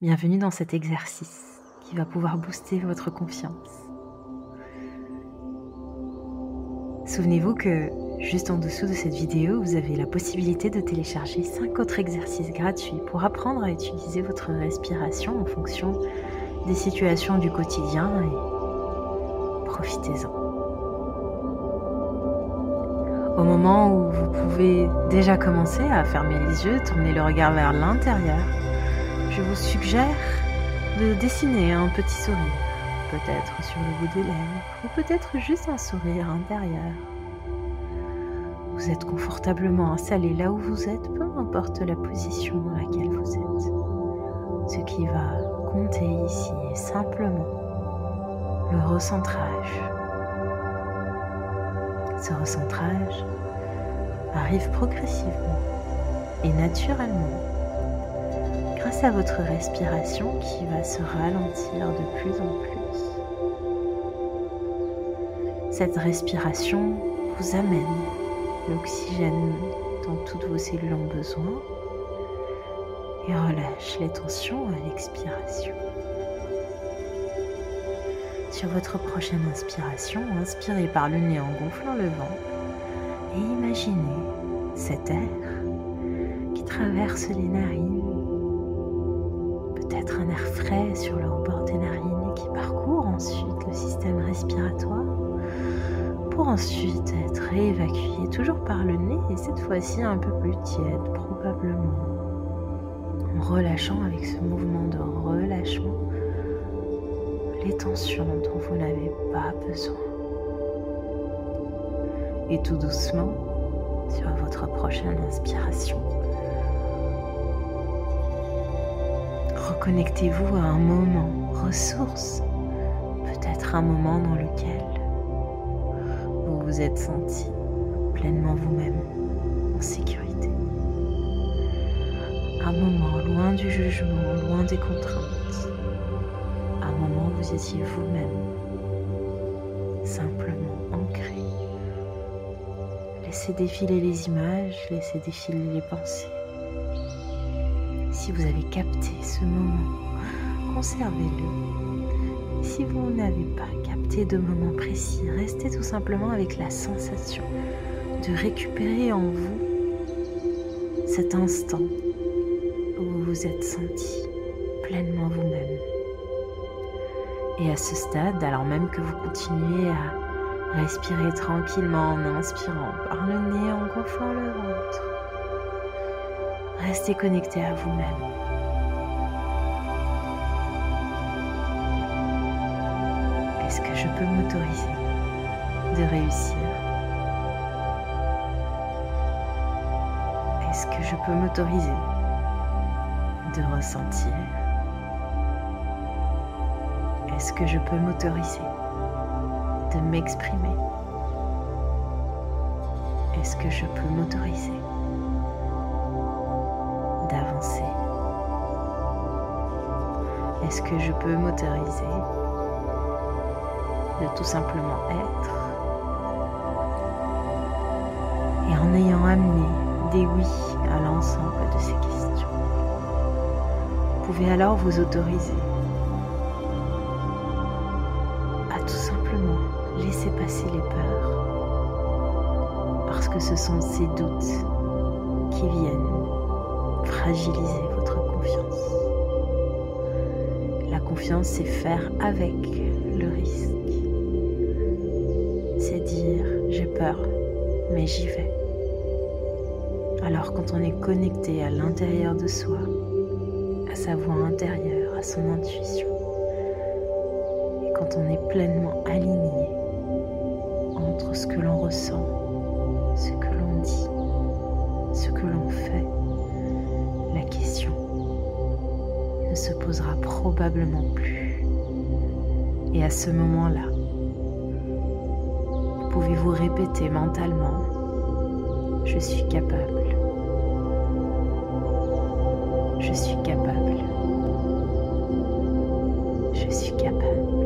Bienvenue dans cet exercice qui va pouvoir booster votre confiance. Souvenez-vous que juste en dessous de cette vidéo, vous avez la possibilité de télécharger 5 autres exercices gratuits pour apprendre à utiliser votre respiration en fonction des situations du quotidien et profitez-en. Au moment où vous pouvez déjà commencer à fermer les yeux, tourner le regard vers l'intérieur, je vous suggère de dessiner un petit sourire, peut-être sur le bout des lèvres, ou peut-être juste un sourire intérieur. Vous êtes confortablement installé là où vous êtes, peu importe la position dans laquelle vous êtes. Ce qui va compter ici est simplement le recentrage. Ce recentrage arrive progressivement et naturellement grâce à votre respiration qui va se ralentir de plus en plus. Cette respiration vous amène l'oxygène dont toutes vos cellules ont besoin et relâche les tensions à l'expiration. Sur votre prochaine inspiration, inspirez par le nez en gonflant le ventre et imaginez cet air qui traverse les narines peut-être un air frais sur le rebord des narines qui parcourt ensuite le système respiratoire pour ensuite être évacué toujours par le nez et cette fois-ci un peu plus tiède probablement en relâchant avec ce mouvement de relâchement les tensions dont vous n'avez pas besoin. Et tout doucement, sur votre prochaine inspiration, Reconnectez-vous à un moment, ressource, peut-être un moment dans lequel vous vous êtes senti pleinement vous-même, en sécurité. Un moment loin du jugement, loin des contraintes. Un moment où vous étiez vous-même, simplement ancré. Laissez défiler les images, laissez défiler les pensées si vous avez capté ce moment, conservez-le. Si vous n'avez pas capté de moment précis, restez tout simplement avec la sensation de récupérer en vous cet instant où vous vous êtes senti pleinement vous-même. Et à ce stade, alors même que vous continuez à respirer tranquillement en inspirant par le nez, en gonflant le ventre, Restez connecté à vous-même. Est-ce que je peux m'autoriser de réussir? Est-ce que je peux m'autoriser de ressentir? Est-ce que je peux m'autoriser de m'exprimer? Est-ce que je peux m'autoriser Est-ce que je peux m'autoriser de tout simplement être Et en ayant amené des oui à l'ensemble de ces questions, vous pouvez alors vous autoriser à tout simplement laisser passer les peurs parce que ce sont ces doutes qui viennent fragiliser votre confiance. La confiance, c'est faire avec le risque. C'est dire j'ai peur, mais j'y vais. Alors quand on est connecté à l'intérieur de soi, à sa voix intérieure, à son intuition, et quand on est pleinement aligné entre ce que l'on ressent, ce que l'on dit, ce que l'on fait, se posera probablement plus. Et à ce moment-là, pouvez-vous répéter mentalement, je suis capable. Je suis capable. Je suis capable.